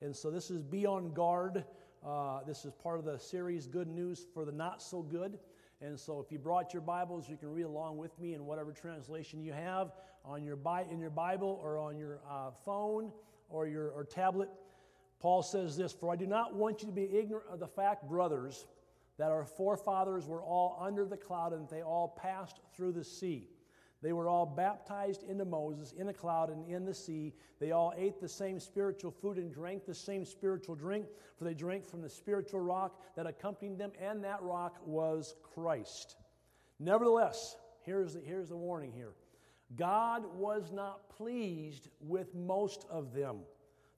And so this is Be on Guard. Uh, this is part of the series Good News for the Not So Good. And so if you brought your Bibles, you can read along with me in whatever translation you have on your in your Bible or on your uh, phone or your or tablet. Paul says this For I do not want you to be ignorant of the fact, brothers, that our forefathers were all under the cloud and they all passed through the sea. They were all baptized into Moses in a cloud and in the sea. They all ate the same spiritual food and drank the same spiritual drink, for they drank from the spiritual rock that accompanied them, and that rock was Christ. Nevertheless, here's the, here's the warning here God was not pleased with most of them.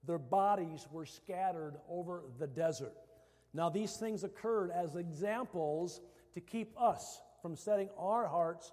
Their bodies were scattered over the desert. Now, these things occurred as examples to keep us from setting our hearts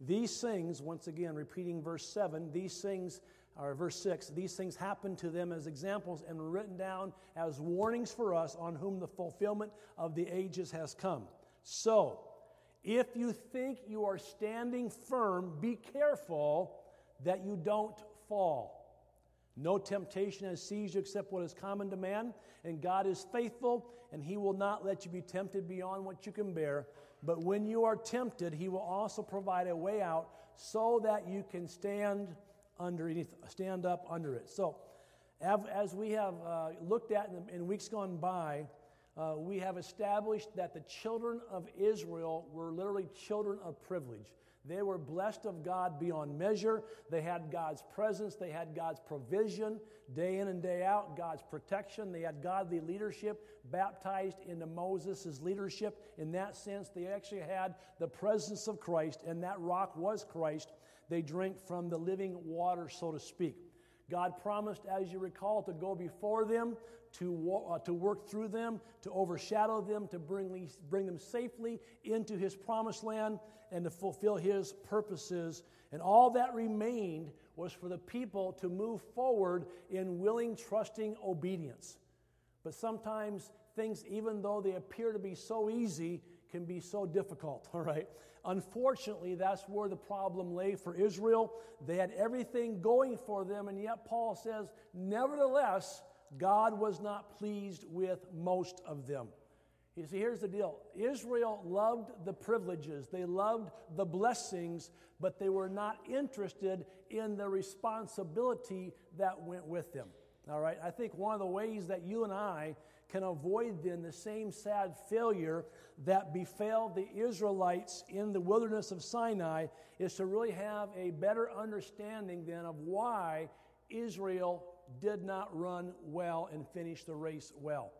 These things, once again, repeating verse 7, these things, or verse 6, these things happened to them as examples and were written down as warnings for us on whom the fulfillment of the ages has come. So, if you think you are standing firm, be careful that you don't fall. No temptation has seized you except what is common to man, and God is faithful, and He will not let you be tempted beyond what you can bear. But when you are tempted, he will also provide a way out so that you can stand underneath, stand up under it. So, as we have uh, looked at in, in, weeks gone by, uh, we have established that the children of Israel were literally children of privilege. They were blessed of God beyond measure. They had God's presence, they had God's provision day in and day out, God's protection. They had godly leadership baptized into Moses' leadership. In that sense, they actually had the presence of Christ, and that rock was Christ. They drank from the living water, so to speak. God promised, as you recall, to go before them, to, uh, to work through them, to overshadow them, to bring, bring them safely into His promised land, and to fulfill His purposes. And all that remained was for the people to move forward in willing, trusting obedience. But sometimes things, even though they appear to be so easy, can be so difficult, all right? Unfortunately, that's where the problem lay for Israel. They had everything going for them, and yet Paul says, nevertheless, God was not pleased with most of them. You see, here's the deal Israel loved the privileges, they loved the blessings, but they were not interested in the responsibility that went with them. All right, I think one of the ways that you and I can avoid then the same sad failure that befell the Israelites in the wilderness of Sinai is to really have a better understanding then of why Israel did not run well and finish the race well.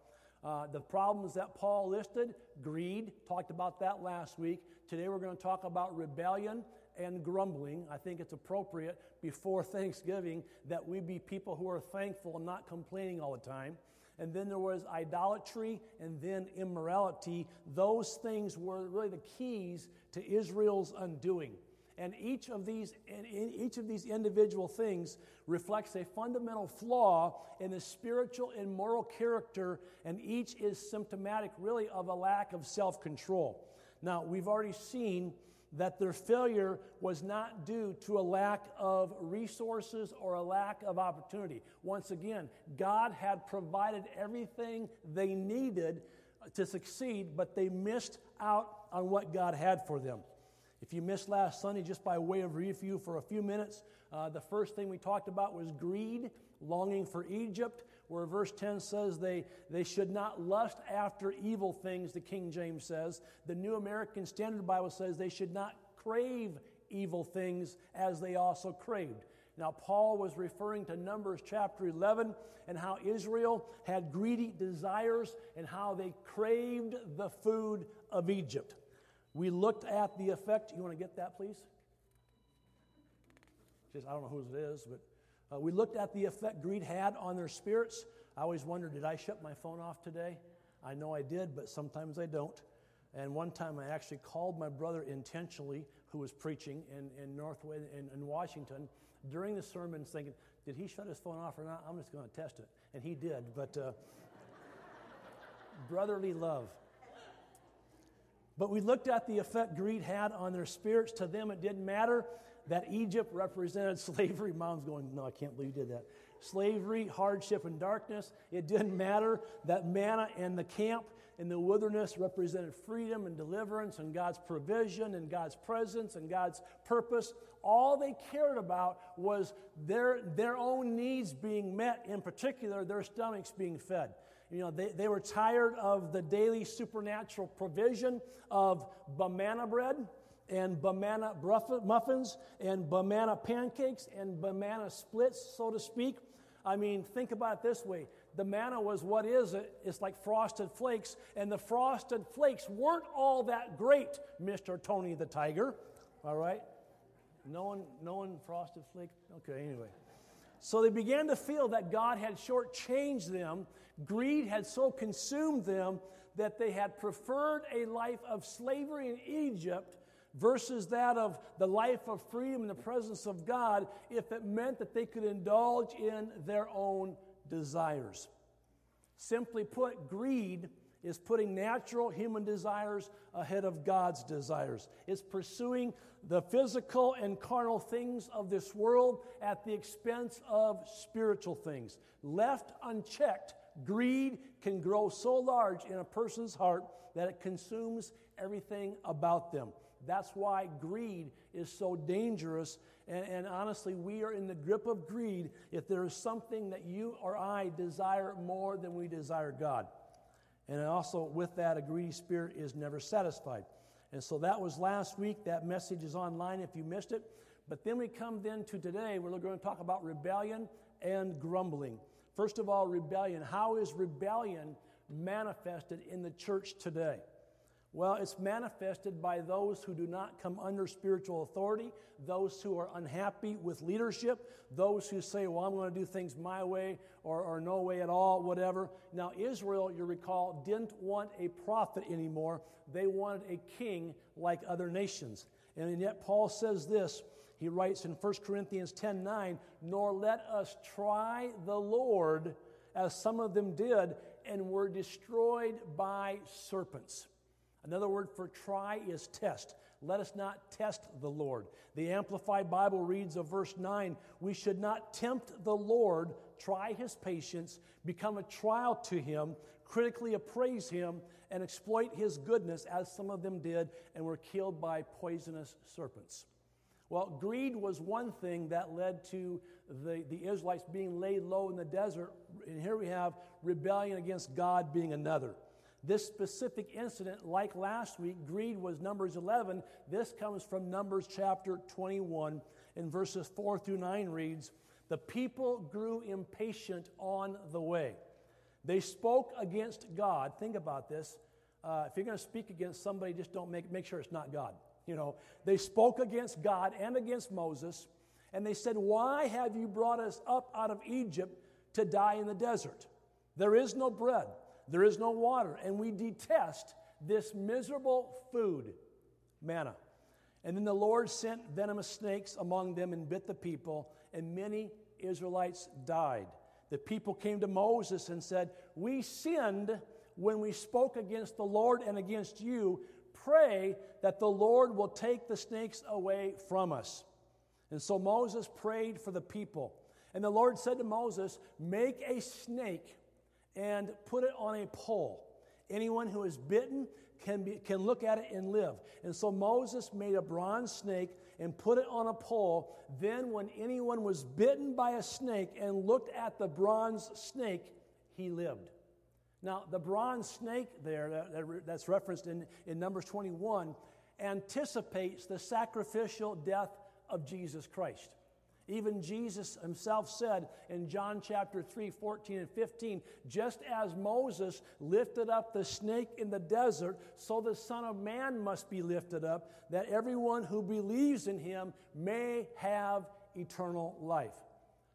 Uh, the problems that Paul listed greed, talked about that last week. Today we're going to talk about rebellion and grumbling. I think it's appropriate before Thanksgiving that we be people who are thankful and not complaining all the time. And then there was idolatry and then immorality. Those things were really the keys to Israel's undoing. And each of these, each of these individual things reflects a fundamental flaw in the spiritual and moral character, and each is symptomatic, really, of a lack of self control. Now, we've already seen that their failure was not due to a lack of resources or a lack of opportunity. Once again, God had provided everything they needed to succeed, but they missed out on what God had for them. If you missed last Sunday, just by way of review for a few minutes, uh, the first thing we talked about was greed, longing for Egypt, where verse 10 says they, they should not lust after evil things, the King James says. The New American Standard Bible says they should not crave evil things as they also craved. Now, Paul was referring to Numbers chapter 11 and how Israel had greedy desires and how they craved the food of Egypt. We looked at the effect. You want to get that, please? Just, I don't know whose it is, but uh, we looked at the effect greed had on their spirits. I always wonder, did I shut my phone off today? I know I did, but sometimes I don't. And one time I actually called my brother intentionally, who was preaching in, in Northway in, in Washington, during the sermon, thinking, did he shut his phone off or not? I'm just going to test it. And he did. But uh, brotherly love. But we looked at the effect greed had on their spirits. To them, it didn't matter that Egypt represented slavery. Mom's going, No, I can't believe you did that. Slavery, hardship, and darkness. It didn't matter that manna and the camp in the wilderness represented freedom and deliverance and God's provision and God's presence and God's purpose. All they cared about was their, their own needs being met, in particular, their stomachs being fed. You know, they, they were tired of the daily supernatural provision of banana bread and banana muffins and banana pancakes and banana splits, so to speak. I mean, think about it this way. The manna was what is it? It's like frosted flakes, and the frosted flakes weren't all that great, Mr. Tony the Tiger. All right? No one, no one frosted flake? Okay, anyway. So they began to feel that God had shortchanged them. Greed had so consumed them that they had preferred a life of slavery in Egypt versus that of the life of freedom in the presence of God if it meant that they could indulge in their own desires. Simply put, greed is putting natural human desires ahead of God's desires. It's pursuing the physical and carnal things of this world at the expense of spiritual things. Left unchecked, greed can grow so large in a person's heart that it consumes everything about them. That's why greed is so dangerous. And, and, honestly, we are in the grip of greed if there is something that you or I desire more than we desire God. And also, with that, a greedy spirit is never satisfied. And so that was last week. That message is online if you missed it. But then we come then to today, we're going to talk about rebellion and grumbling. First of all, rebellion. How is rebellion manifested in the church today? Well, it's manifested by those who do not come under spiritual authority, those who are unhappy with leadership, those who say, Well, I'm going to do things my way or, or no way at all, whatever. Now, Israel, you recall, didn't want a prophet anymore. They wanted a king like other nations. And yet, Paul says this. He writes in 1 Corinthians 10 9, Nor let us try the Lord as some of them did and were destroyed by serpents. Another word for try is test. Let us not test the Lord. The Amplified Bible reads of verse 9 We should not tempt the Lord, try his patience, become a trial to him, critically appraise him, and exploit his goodness, as some of them did and were killed by poisonous serpents. Well, greed was one thing that led to the, the Israelites being laid low in the desert. And here we have rebellion against God being another. This specific incident, like last week, greed was Numbers 11. This comes from Numbers chapter 21, and verses 4 through 9 reads The people grew impatient on the way. They spoke against God. Think about this. Uh, if you're going to speak against somebody, just don't make, make sure it's not God. You know, they spoke against God and against Moses, and they said, Why have you brought us up out of Egypt to die in the desert? There is no bread there is no water, and we detest this miserable food, manna. And then the Lord sent venomous snakes among them and bit the people, and many Israelites died. The people came to Moses and said, We sinned when we spoke against the Lord and against you. Pray that the Lord will take the snakes away from us. And so Moses prayed for the people. And the Lord said to Moses, Make a snake and put it on a pole. Anyone who is bitten can, be, can look at it and live. And so Moses made a bronze snake and put it on a pole. Then, when anyone was bitten by a snake and looked at the bronze snake, he lived. Now, the bronze snake there, that, that's referenced in, in Numbers 21, anticipates the sacrificial death of Jesus Christ. Even Jesus himself said in John chapter 3, 14 and 15, just as Moses lifted up the snake in the desert, so the Son of Man must be lifted up, that everyone who believes in him may have eternal life.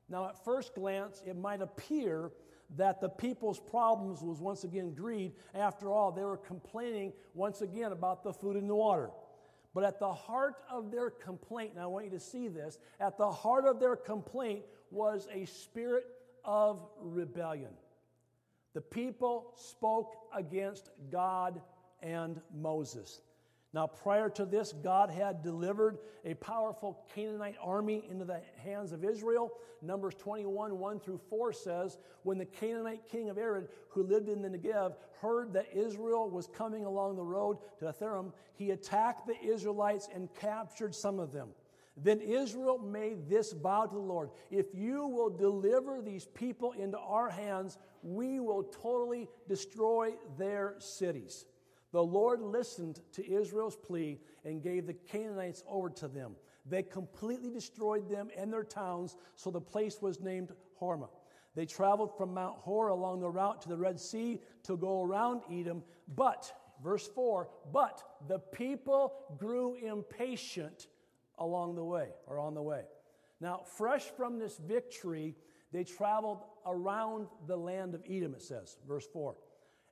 Now, at first glance, it might appear that the people's problems was once again greed. After all, they were complaining once again about the food and the water. But at the heart of their complaint, and I want you to see this, at the heart of their complaint was a spirit of rebellion. The people spoke against God and Moses. Now, prior to this, God had delivered a powerful Canaanite army into the hands of Israel. Numbers 21, 1 through 4 says, When the Canaanite king of Arad, who lived in the Negev, heard that Israel was coming along the road to Atharim, he attacked the Israelites and captured some of them. Then Israel made this vow to the Lord If you will deliver these people into our hands, we will totally destroy their cities. The Lord listened to Israel's plea and gave the Canaanites over to them. They completely destroyed them and their towns, so the place was named Hormah. They traveled from Mount Hor along the route to the Red Sea to go around Edom. But, verse 4, but the people grew impatient along the way, or on the way. Now, fresh from this victory, they traveled around the land of Edom, it says, verse 4.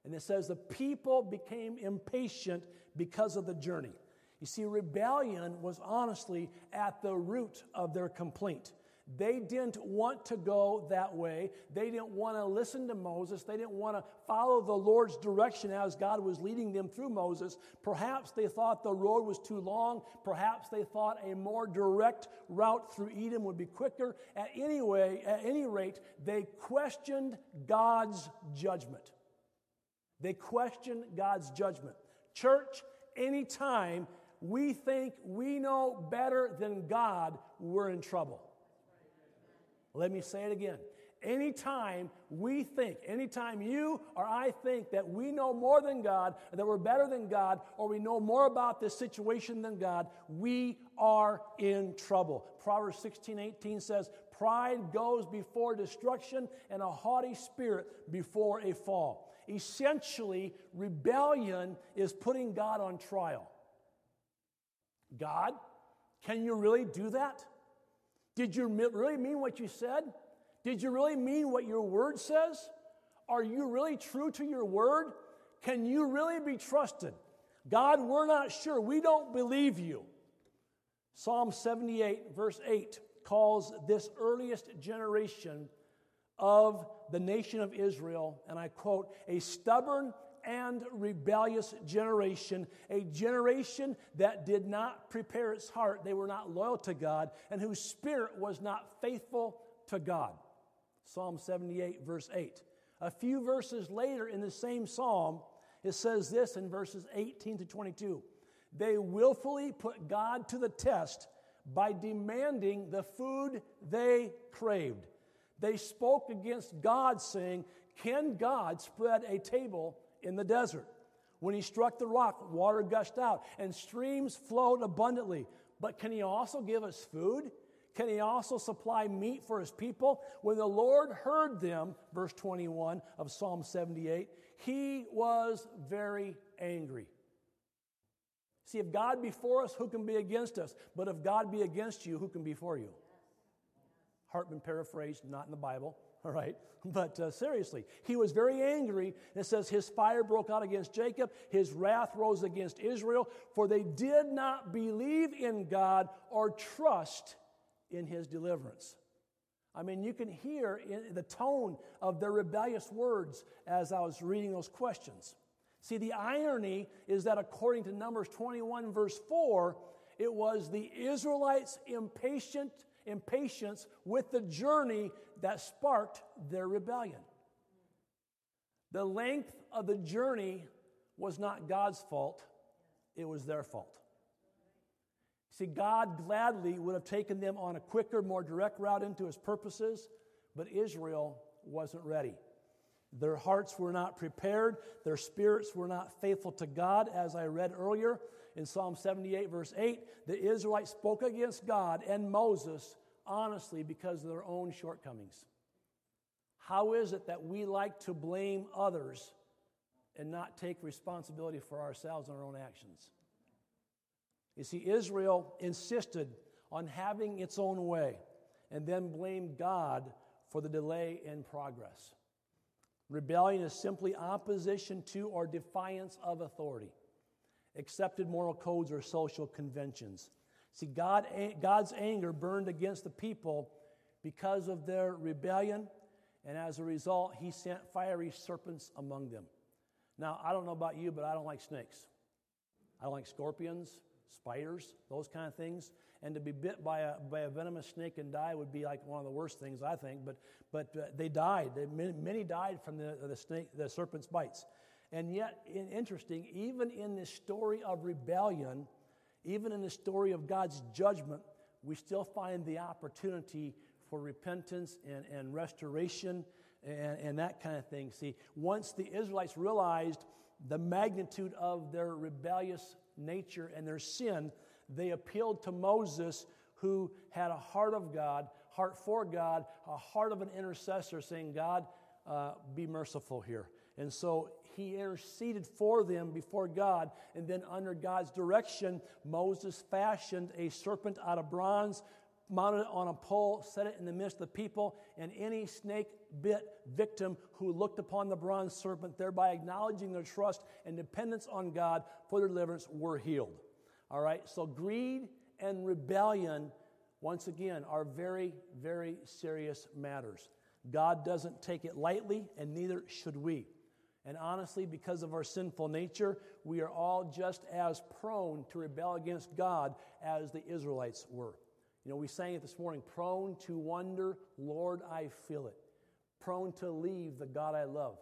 And it says the people became impatient because of the journey. You see, rebellion was honestly at the root of their complaint. They didn't want to go that way. They didn't want to listen to Moses. They didn't want to follow the Lord's direction as God was leading them through Moses. Perhaps they thought the road was too long. Perhaps they thought a more direct route through Edom would be quicker. At any way, at any rate, they questioned God's judgment. They question God's judgment. Church, anytime we think we know better than God, we're in trouble. Let me say it again. Anytime we think, anytime you or I think that we know more than God, that we're better than God, or we know more about this situation than God, we are in trouble. Proverbs 16 18 says, Pride goes before destruction, and a haughty spirit before a fall. Essentially, rebellion is putting God on trial. God, can you really do that? Did you really mean what you said? Did you really mean what your word says? Are you really true to your word? Can you really be trusted? God, we're not sure. We don't believe you. Psalm 78, verse 8, calls this earliest generation of the nation of Israel, and I quote, a stubborn and rebellious generation, a generation that did not prepare its heart. They were not loyal to God, and whose spirit was not faithful to God. Psalm 78, verse 8. A few verses later in the same psalm, it says this in verses 18 to 22 They willfully put God to the test by demanding the food they craved. They spoke against God, saying, Can God spread a table in the desert? When he struck the rock, water gushed out, and streams flowed abundantly. But can he also give us food? Can he also supply meat for his people? When the Lord heard them, verse 21 of Psalm 78, he was very angry. See, if God be for us, who can be against us? But if God be against you, who can be for you? Hartman paraphrased, not in the Bible, all right? But uh, seriously, he was very angry. It says, His fire broke out against Jacob, his wrath rose against Israel, for they did not believe in God or trust in his deliverance. I mean, you can hear the tone of their rebellious words as I was reading those questions. See, the irony is that according to Numbers 21, verse 4, it was the Israelites' impatient impatience with the journey that sparked their rebellion. The length of the journey was not God's fault, it was their fault. See, God gladly would have taken them on a quicker, more direct route into his purposes, but Israel wasn't ready. Their hearts were not prepared, their spirits were not faithful to God, as I read earlier in Psalm 78, verse 8, the Israelites spoke against God and Moses honestly because of their own shortcomings. How is it that we like to blame others and not take responsibility for ourselves and our own actions? You see, Israel insisted on having its own way and then blamed God for the delay in progress. Rebellion is simply opposition to or defiance of authority, accepted moral codes or social conventions. See, God, God's anger burned against the people because of their rebellion, and as a result, he sent fiery serpents among them. Now, I don't know about you, but I don't like snakes. I don't like scorpions, spiders, those kind of things. And to be bit by a, by a venomous snake and die would be like one of the worst things, I think. But, but uh, they died. They, many, many, died from the, the, snake, the serpent's bites. And yet, interesting, even in this story of rebellion, even in the story of God's judgment, we still find the opportunity for repentance and, and restoration and, and that kind of thing. See, once the Israelites realized the magnitude of their rebellious nature and their sin, they appealed to Moses, who had a heart of God, heart for God, a heart of an intercessor, saying, God, uh, be merciful here. And so he interceded for them before God. And then, under God's direction, Moses fashioned a serpent out of bronze mounted it on a pole, set it in the midst of the people, and any snake bit victim who looked upon the bronze serpent, thereby acknowledging their trust and dependence on God for their deliverance, were healed. All right, so greed and rebellion, once again, are very, very serious matters. God doesn't take it lightly, and neither should we. And honestly, because of our sinful nature, we are all just as prone to rebel against God as the Israelites were. You know, we sang it this morning prone to wonder, Lord, I feel it. Prone to leave the God I love.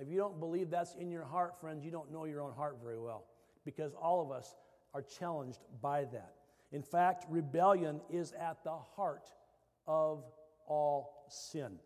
If you don't believe that's in your heart, friends, you don't know your own heart very well because all of us are challenged by that. In fact, rebellion is at the heart of all sin.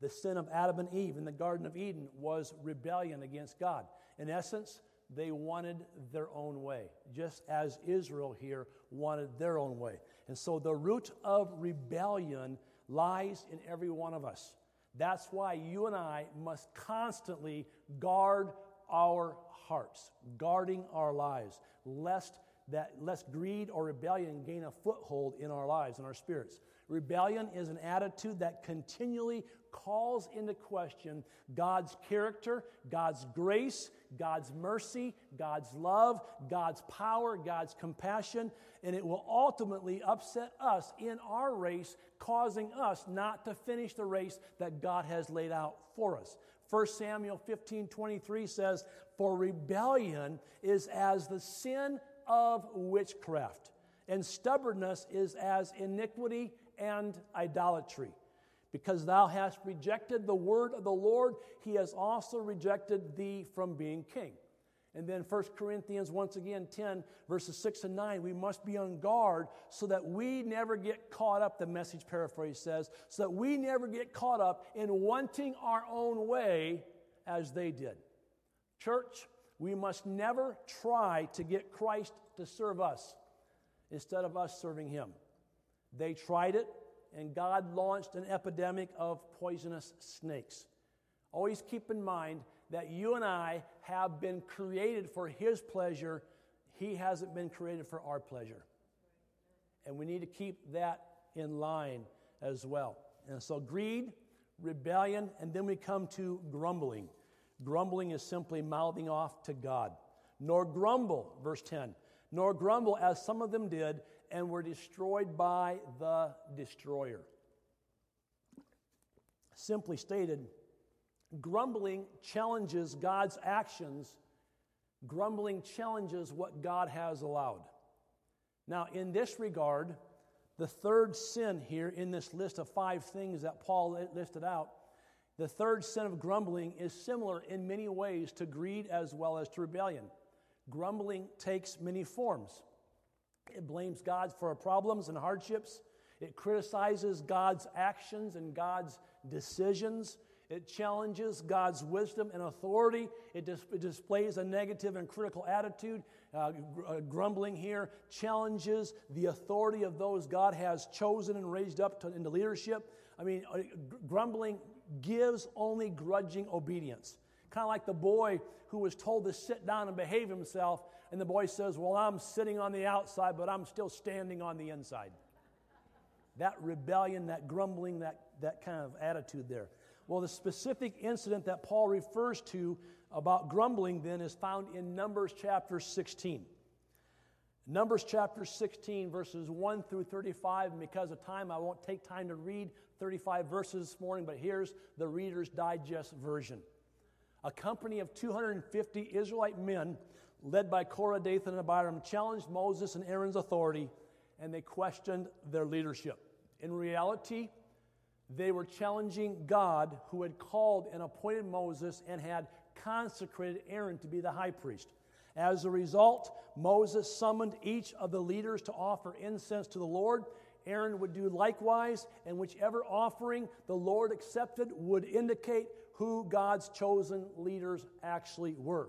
The sin of Adam and Eve in the Garden of Eden was rebellion against God. In essence, they wanted their own way, just as Israel here wanted their own way. And so the root of rebellion lies in every one of us. That's why you and I must constantly guard our hearts, guarding our lives, lest that lest greed or rebellion gain a foothold in our lives and our spirits. Rebellion is an attitude that continually calls into question God's character, God's grace, God's mercy, God's love, God's power, God's compassion, and it will ultimately upset us in our race, causing us not to finish the race that God has laid out for us. 1 Samuel 15 23 says, For rebellion is as the sin of witchcraft, and stubbornness is as iniquity and idolatry. Because thou hast rejected the word of the Lord, he has also rejected thee from being king. And then 1 Corinthians, once again, 10, verses 6 and 9, we must be on guard so that we never get caught up, the message paraphrase says, so that we never get caught up in wanting our own way as they did. Church, we must never try to get Christ to serve us instead of us serving him. They tried it, and God launched an epidemic of poisonous snakes. Always keep in mind that you and I have been created for His pleasure. He hasn't been created for our pleasure. And we need to keep that in line as well. And so, greed, rebellion, and then we come to grumbling. Grumbling is simply mouthing off to God. Nor grumble, verse 10, nor grumble as some of them did and were destroyed by the destroyer. Simply stated, grumbling challenges God's actions, grumbling challenges what God has allowed. Now, in this regard, the third sin here in this list of five things that Paul listed out, the third sin of grumbling is similar in many ways to greed as well as to rebellion. Grumbling takes many forms. It blames God for our problems and hardships. It criticizes God's actions and God's decisions. It challenges God's wisdom and authority. It, dis- it displays a negative and critical attitude. Uh, gr- uh, grumbling here challenges the authority of those God has chosen and raised up to, into leadership. I mean, uh, gr- grumbling gives only grudging obedience. Kind of like the boy who was told to sit down and behave himself, and the boy says, Well, I'm sitting on the outside, but I'm still standing on the inside. That rebellion, that grumbling, that, that kind of attitude there. Well, the specific incident that Paul refers to about grumbling then is found in Numbers chapter 16. Numbers chapter 16, verses 1 through 35. And because of time, I won't take time to read 35 verses this morning, but here's the Reader's Digest version. A company of 250 Israelite men, led by Korah, Dathan, and Abiram, challenged Moses and Aaron's authority, and they questioned their leadership. In reality, they were challenging God, who had called and appointed Moses and had consecrated Aaron to be the high priest. As a result, Moses summoned each of the leaders to offer incense to the Lord. Aaron would do likewise, and whichever offering the Lord accepted would indicate who God's chosen leaders actually were.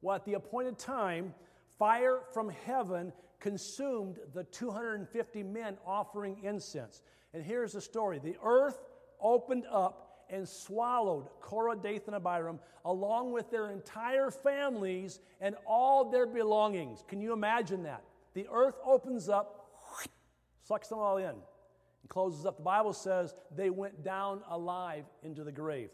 Well, at the appointed time, fire from heaven consumed the 250 men offering incense. And here's the story the earth opened up and swallowed Korah, Dathan, and Abiram, along with their entire families and all their belongings. Can you imagine that? The earth opens up, sucks them all in, and closes up. The Bible says they went down alive into the grave.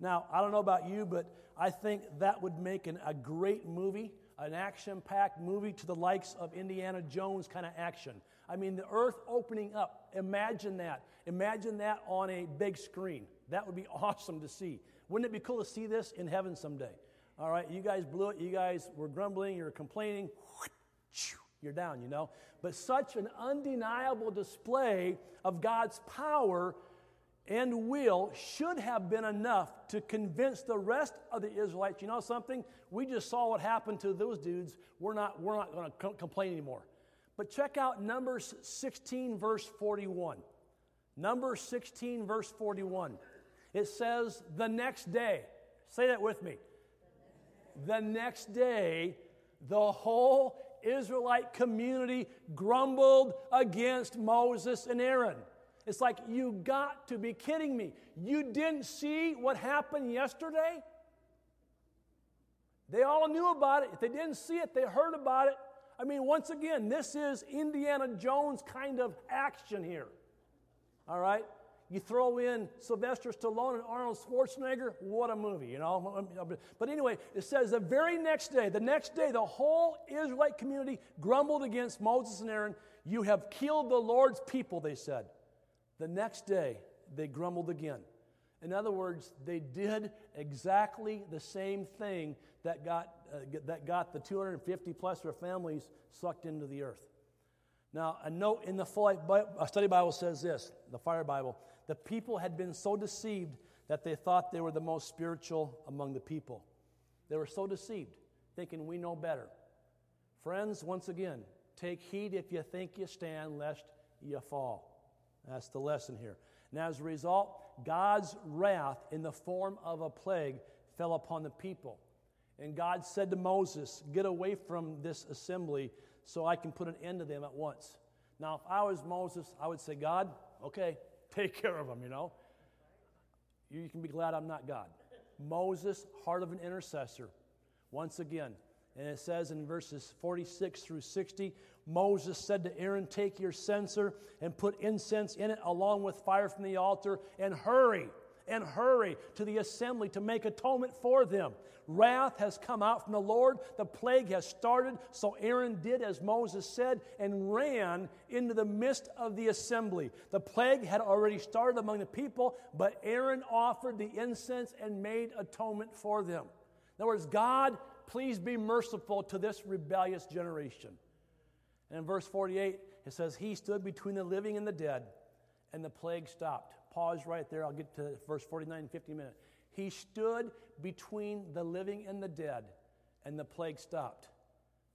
Now, I don't know about you, but I think that would make an, a great movie, an action packed movie to the likes of Indiana Jones kind of action. I mean, the earth opening up. Imagine that. Imagine that on a big screen. That would be awesome to see. Wouldn't it be cool to see this in heaven someday? All right, you guys blew it. You guys were grumbling, you're complaining. You're down, you know. But such an undeniable display of God's power and will should have been enough to convince the rest of the Israelites, you know something? We just saw what happened to those dudes. We're not, we're not going to complain anymore. But check out Numbers 16, verse 41. Numbers 16, verse 41. It says, the next day. Say that with me. The next day, the whole Israelite community grumbled against Moses and Aaron. It's like, you got to be kidding me. You didn't see what happened yesterday? They all knew about it. If they didn't see it, they heard about it. I mean, once again, this is Indiana Jones kind of action here. All right? You throw in Sylvester Stallone and Arnold Schwarzenegger, what a movie, you know? But anyway, it says the very next day, the next day, the whole Israelite community grumbled against Moses and Aaron. You have killed the Lord's people, they said. The next day, they grumbled again. In other words, they did exactly the same thing that got, uh, that got the 250 plus their families sucked into the earth. Now, a note in the study Bible says this the Fire Bible the people had been so deceived that they thought they were the most spiritual among the people. They were so deceived, thinking we know better. Friends, once again, take heed if you think you stand, lest you fall. That's the lesson here. And as a result, God's wrath in the form of a plague fell upon the people. And God said to Moses, Get away from this assembly so I can put an end to them at once. Now, if I was Moses, I would say, God, okay, take care of them, you know. You can be glad I'm not God. Moses, heart of an intercessor. Once again, and it says in verses 46 through 60 Moses said to Aaron, Take your censer and put incense in it along with fire from the altar, and hurry and hurry to the assembly to make atonement for them. Wrath has come out from the Lord. The plague has started. So Aaron did as Moses said and ran into the midst of the assembly. The plague had already started among the people, but Aaron offered the incense and made atonement for them. In other words, God, please be merciful to this rebellious generation. And in verse 48, it says, He stood between the living and the dead, and the plague stopped pause right there. I'll get to verse 49 in 50 minutes. He stood between the living and the dead, and the plague stopped.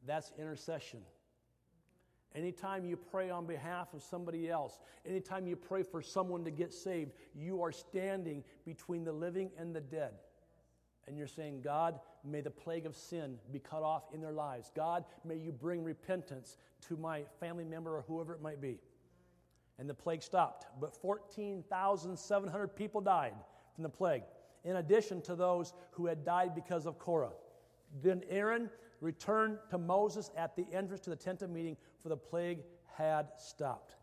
That's intercession. Anytime you pray on behalf of somebody else, anytime you pray for someone to get saved, you are standing between the living and the dead. And you're saying, God, may the plague of sin be cut off in their lives. God, may you bring repentance to my family member or whoever it might be and the plague stopped. But 14,700 people died from the plague, in addition to those who had died because of Korah. Then Aaron returned to Moses at the entrance to the tent of meeting, for the plague had stopped.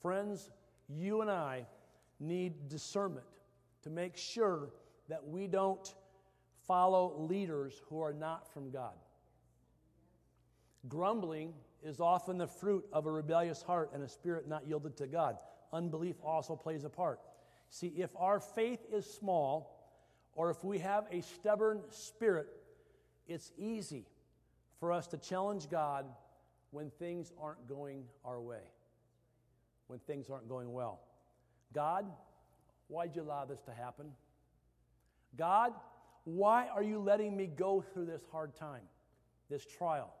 Friends, you and I need discernment to make sure that we don't follow leaders who are not from God. Grumbling is often the fruit of a rebellious heart and a spirit not yielded to God. Unbelief also plays a part. See, if our faith is small, or if we have a stubborn spirit, it's easy for us to challenge God when things aren't going our way, when things aren't going well. God, why'd you allow this to happen? God, why are you letting me go through this hard time, this trial?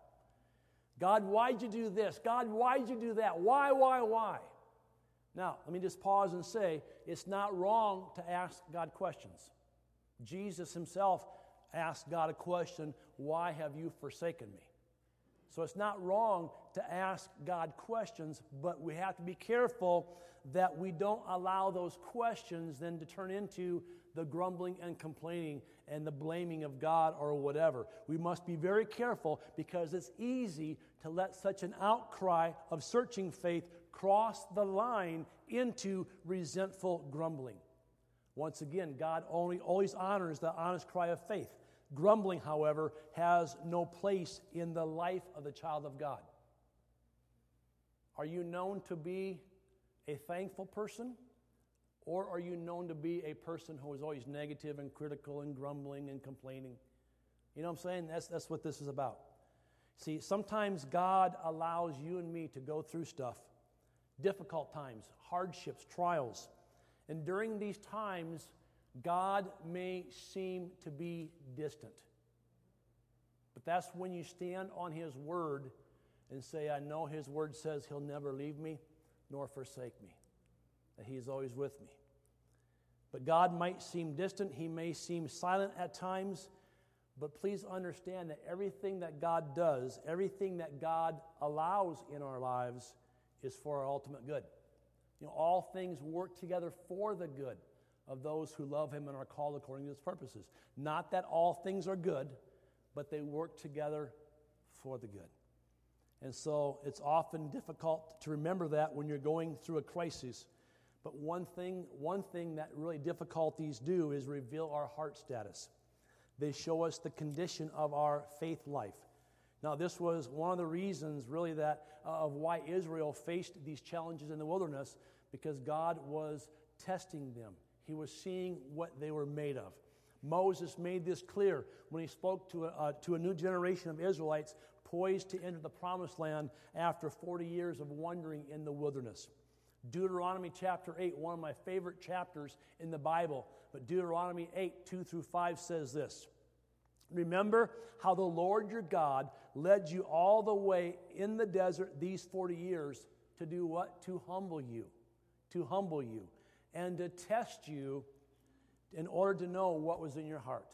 God, why'd you do this? God, why'd you do that? Why, why, why? Now, let me just pause and say it's not wrong to ask God questions. Jesus himself asked God a question Why have you forsaken me? So it's not wrong to ask God questions, but we have to be careful that we don't allow those questions then to turn into the grumbling and complaining and the blaming of God or whatever. We must be very careful because it's easy to let such an outcry of searching faith cross the line into resentful grumbling. Once again, God only always honors the honest cry of faith. Grumbling, however, has no place in the life of the child of God. Are you known to be a thankful person? Or are you known to be a person who is always negative and critical and grumbling and complaining? You know what I'm saying? That's, that's what this is about. See, sometimes God allows you and me to go through stuff, difficult times, hardships, trials. And during these times, God may seem to be distant. But that's when you stand on His word and say, I know His word says He'll never leave me nor forsake me, that He is always with me. But God might seem distant, He may seem silent at times. But please understand that everything that God does, everything that God allows in our lives, is for our ultimate good. You know, all things work together for the good of those who love him and are called according to his purposes. Not that all things are good, but they work together for the good. And so it's often difficult to remember that when you're going through a crisis. But one thing, one thing that really difficulties do is reveal our heart status. They show us the condition of our faith life. Now, this was one of the reasons, really, that uh, of why Israel faced these challenges in the wilderness, because God was testing them. He was seeing what they were made of. Moses made this clear when he spoke to a, uh, to a new generation of Israelites poised to enter the promised land after 40 years of wandering in the wilderness. Deuteronomy chapter 8, one of my favorite chapters in the Bible, but Deuteronomy 8, 2 through 5 says this Remember how the Lord your God led you all the way in the desert these 40 years to do what? To humble you. To humble you and to test you in order to know what was in your heart.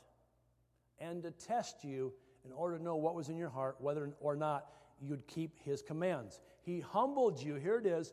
And to test you in order to know what was in your heart, whether or not you'd keep his commands. He humbled you, here it is,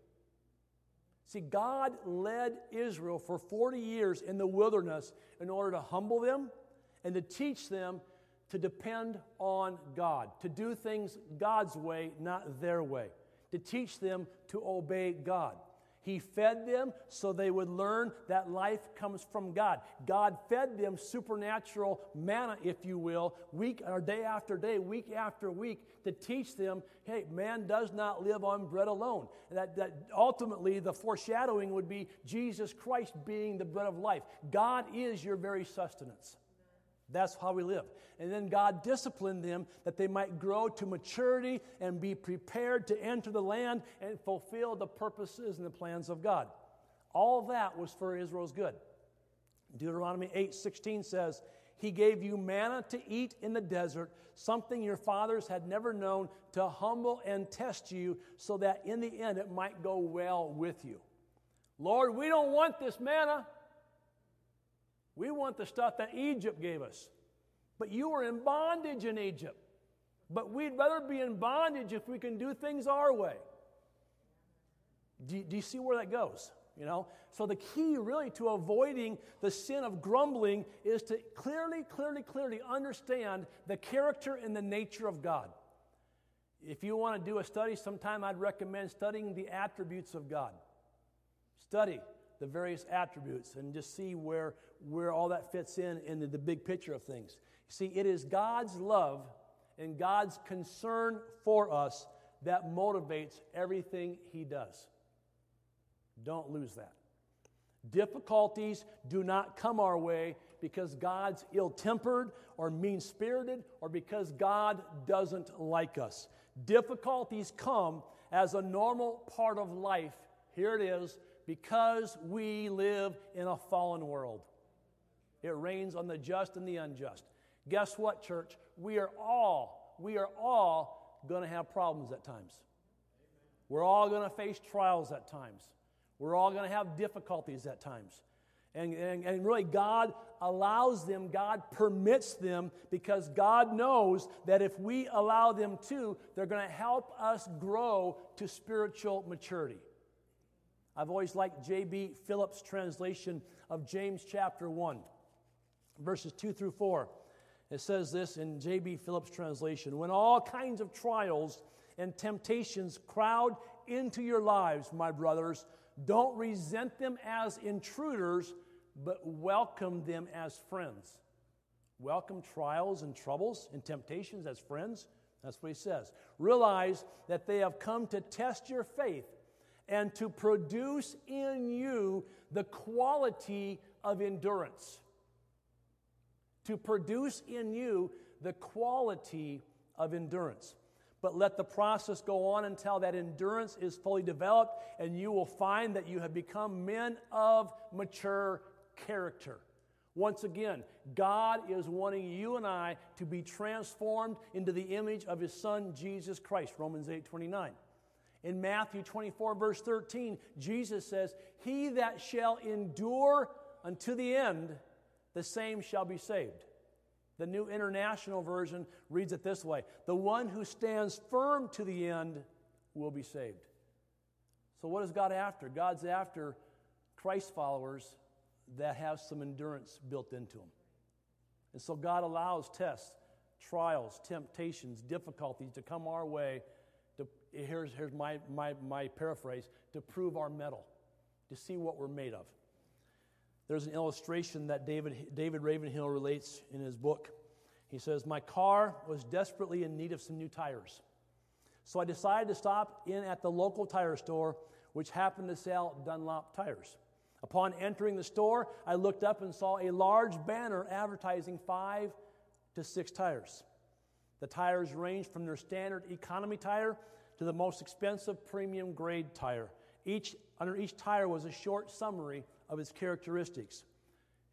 See, God led Israel for 40 years in the wilderness in order to humble them and to teach them to depend on God, to do things God's way, not their way, to teach them to obey God. He fed them so they would learn that life comes from God. God fed them supernatural manna, if you will, week or day after day, week after week, to teach them, hey, man does not live on bread alone. That, that ultimately the foreshadowing would be Jesus Christ being the bread of life. God is your very sustenance. That's how we live. And then God disciplined them that they might grow to maturity and be prepared to enter the land and fulfill the purposes and the plans of God. All that was for Israel's good. Deuteronomy 8 16 says, He gave you manna to eat in the desert, something your fathers had never known, to humble and test you, so that in the end it might go well with you. Lord, we don't want this manna. We want the stuff that Egypt gave us. But you were in bondage in Egypt. But we'd rather be in bondage if we can do things our way. Do, do you see where that goes? You know? So the key really to avoiding the sin of grumbling is to clearly, clearly, clearly understand the character and the nature of God. If you want to do a study sometime, I'd recommend studying the attributes of God. Study the various attributes and just see where, where all that fits in into the big picture of things. See, it is God's love and God's concern for us that motivates everything He does. Don't lose that. Difficulties do not come our way because God's ill tempered or mean spirited or because God doesn't like us. Difficulties come as a normal part of life. Here it is because we live in a fallen world. It rains on the just and the unjust. Guess what, church? We are all, we are all going to have problems at times. We're all going to face trials at times. We're all going to have difficulties at times. And, and, and, really, God allows them, God permits them because God knows that if we allow them to, they're going to help us grow to spiritual maturity. I've always liked J.B. Phillips' translation of James chapter 1, verses 2 through 4. It says this in J.B. Phillips' translation When all kinds of trials and temptations crowd into your lives, my brothers, don't resent them as intruders, but welcome them as friends. Welcome trials and troubles and temptations as friends. That's what he says. Realize that they have come to test your faith and to produce in you the quality of endurance. To produce in you the quality of endurance but let the process go on until that endurance is fully developed, and you will find that you have become men of mature character. Once again, God is wanting you and I to be transformed into the image of his son Jesus Christ, Romans 8 29. In Matthew 24, verse 13, Jesus says, He that shall endure unto the end, the same shall be saved. The New International Version reads it this way The one who stands firm to the end will be saved. So, what is God after? God's after Christ followers that have some endurance built into them. And so, God allows tests, trials, temptations, difficulties to come our way. To, here's here's my, my, my paraphrase to prove our mettle, to see what we're made of. There's an illustration that David, David Ravenhill relates in his book. He says, My car was desperately in need of some new tires. So I decided to stop in at the local tire store, which happened to sell Dunlop tires. Upon entering the store, I looked up and saw a large banner advertising five to six tires. The tires ranged from their standard economy tire to the most expensive premium grade tire. Each, under each tire was a short summary of its characteristics.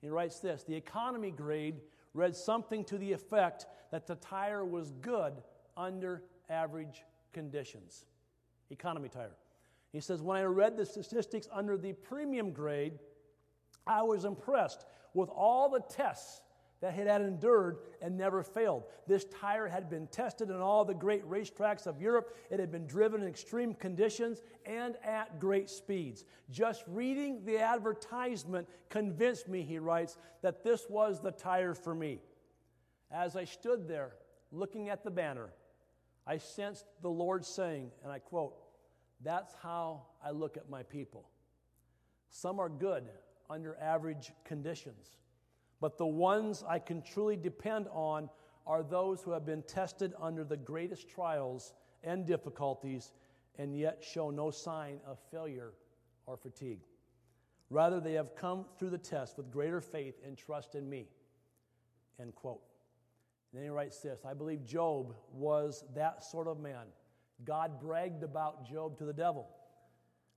He writes this The economy grade read something to the effect that the tire was good under average conditions. Economy tire. He says, When I read the statistics under the premium grade, I was impressed with all the tests that it had endured and never failed. This tire had been tested in all the great racetracks of Europe. It had been driven in extreme conditions and at great speeds. Just reading the advertisement convinced me, he writes, that this was the tire for me. As I stood there looking at the banner, I sensed the Lord saying, and I quote, That's how I look at my people. Some are good under average conditions but the ones I can truly depend on are those who have been tested under the greatest trials and difficulties and yet show no sign of failure or fatigue. Rather, they have come through the test with greater faith and trust in me. End quote. And then he writes this I believe Job was that sort of man. God bragged about Job to the devil.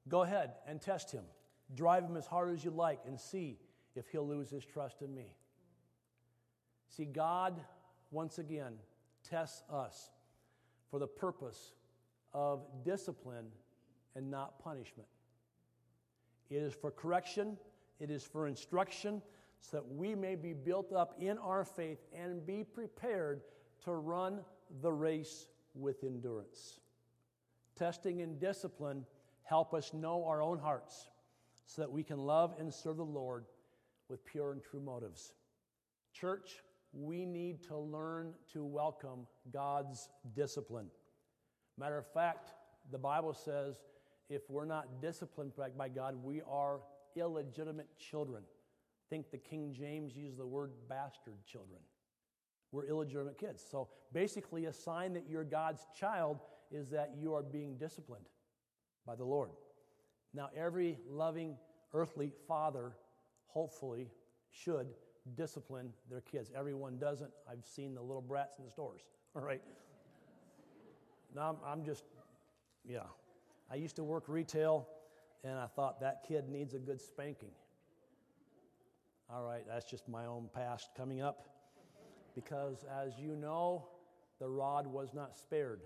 Go ahead and test him. Drive him as hard as you like and see if he'll lose his trust in me. See, God, once again, tests us for the purpose of discipline and not punishment. It is for correction, it is for instruction. so that we may be built up in our faith and be prepared to run the race with endurance. Testing and discipline help us know our own hearts so that we can love and serve the Lord with pure and true motives. Church, we need to learn to welcome God's discipline. Matter of fact, the Bible says if we're not disciplined by God, we are illegitimate children. think the King James used the word bastard children. We're illegitimate kids. So basically, a sign that you're God's child is that you are being disciplined by the Lord. Now, every loving earthly father, hopefully, should discipline their kids. Everyone doesn't. I've seen the little brats in the stores, all right? Now, I'm, I'm just, yeah. I used to work retail, and I thought that kid needs a good spanking. All right, that's just my own past coming up. Because as you know, the rod was not spared.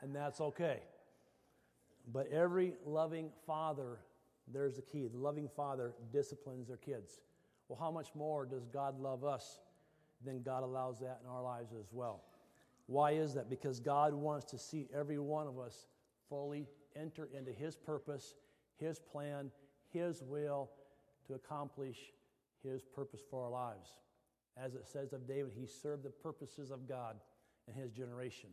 And that's okay. But every loving father, there's the key. The loving father disciplines their kids. Well, how much more does God love us? Then God allows that in our lives as well. Why is that? Because God wants to see every one of us fully enter into His purpose, His plan, His will to accomplish His purpose for our lives. As it says of David, he served the purposes of God in his generation.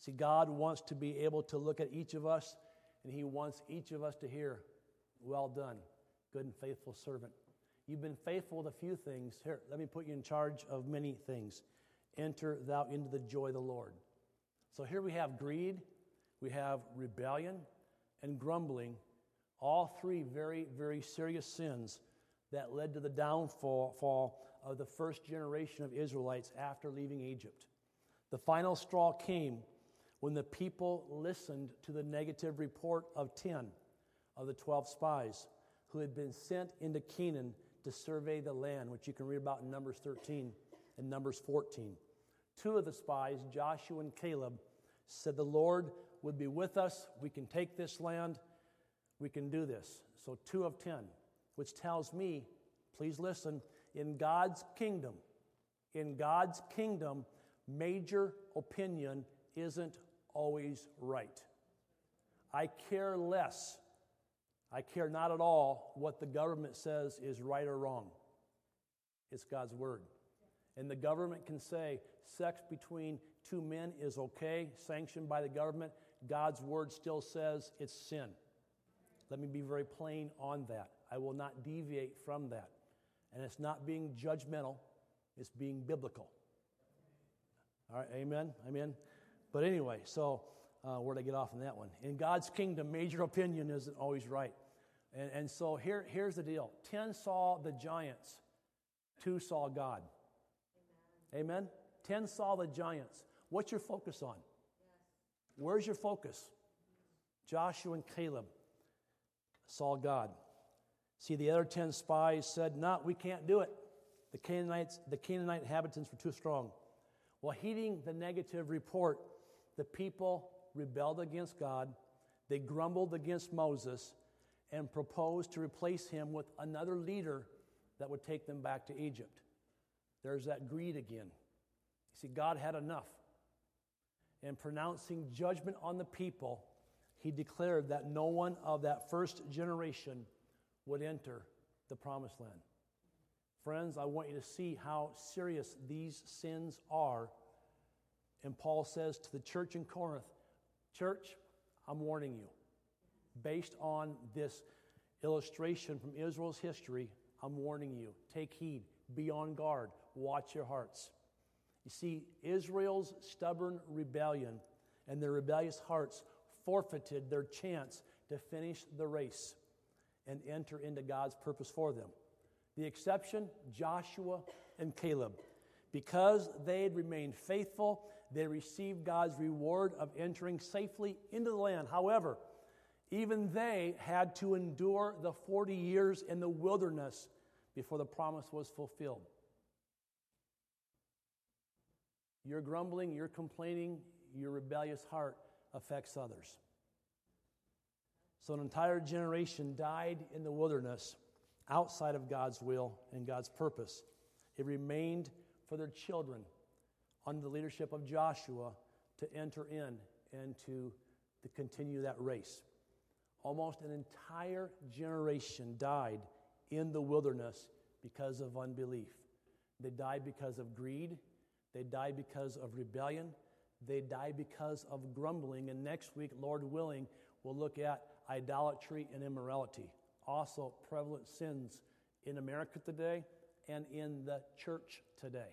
See, God wants to be able to look at each of us, and He wants each of us to hear, Well done, good and faithful servant. You've been faithful with a few things. Here, let me put you in charge of many things. Enter thou into the joy of the Lord. So here we have greed, we have rebellion, and grumbling. All three very, very serious sins that led to the downfall of the first generation of Israelites after leaving Egypt. The final straw came when the people listened to the negative report of 10 of the 12 spies who had been sent into Canaan to survey the land, which you can read about in Numbers 13 and Numbers 14. Two of the spies, Joshua and Caleb, said, The Lord would be with us. We can take this land. We can do this. So, two of 10, which tells me, please listen, in God's kingdom, in God's kingdom, major opinion isn't always right. I care less, I care not at all what the government says is right or wrong. It's God's word. And the government can say sex between two men is okay, sanctioned by the government. God's word still says it's sin. Let me be very plain on that. I will not deviate from that. And it's not being judgmental, it's being biblical. All right, amen? Amen? But anyway, so uh, where'd I get off on that one? In God's kingdom, major opinion isn't always right. And, and so here, here's the deal 10 saw the giants, two saw God. Amen. Amen? 10 saw the giants. What's your focus on? Yes. Where's your focus? Joshua and Caleb saw God. See, the other 10 spies said, No, we can't do it. The Canaanites, the Canaanite inhabitants were too strong. Well, heeding the negative report, the people rebelled against God, they grumbled against Moses, and proposed to replace him with another leader that would take them back to Egypt. There's that greed again. You see, God had enough. In pronouncing judgment on the people, he declared that no one of that first generation would enter the promised land. Friends, I want you to see how serious these sins are. And Paul says to the church in Corinth, Church, I'm warning you. Based on this illustration from Israel's history, I'm warning you. Take heed, be on guard, watch your hearts. You see, Israel's stubborn rebellion and their rebellious hearts forfeited their chance to finish the race and enter into God's purpose for them. The exception, Joshua and Caleb. Because they had remained faithful, they received God's reward of entering safely into the land. However, even they had to endure the 40 years in the wilderness before the promise was fulfilled. Your grumbling, your complaining, your rebellious heart affects others. So an entire generation died in the wilderness outside of God's will and God's purpose. It remained for their children under the leadership of Joshua to enter in and to, to continue that race. Almost an entire generation died in the wilderness because of unbelief. They died because of greed. They died because of rebellion. They died because of grumbling. And next week, Lord willing, we'll look at idolatry and immorality. Also, prevalent sins in America today and in the church today.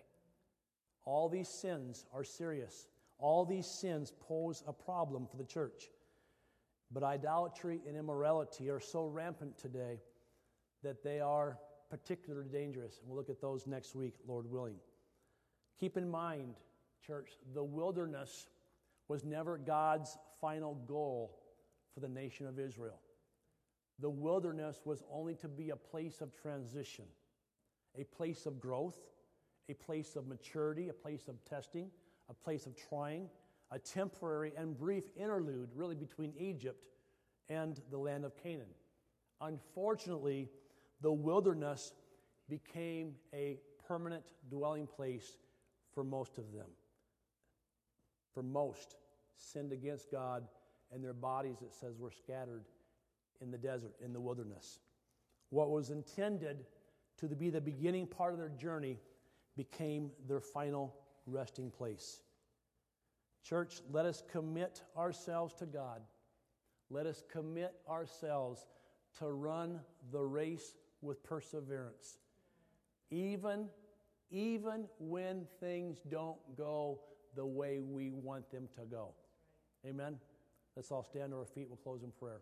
All these sins are serious. All these sins pose a problem for the church. But idolatry and immorality are so rampant today that they are particularly dangerous. And we'll look at those next week, Lord willing. Keep in mind, church, the wilderness was never God's final goal for the nation of Israel. The wilderness was only to be a place of transition, a place of growth, a place of maturity, a place of testing, a place of trying, a temporary and brief interlude, really, between Egypt and the land of Canaan. Unfortunately, the wilderness became a permanent dwelling place for most of them. For most, sinned against God, and their bodies, it says, were scattered in the desert, in the wilderness. What was intended to be the beginning part of their journey became their final resting place. Church, let us commit ourselves to God. Let us commit ourselves to run the race with perseverance. Even, even when things don't go the way we want them to go. Amen. Let's all stand to our feet. We'll close in prayer.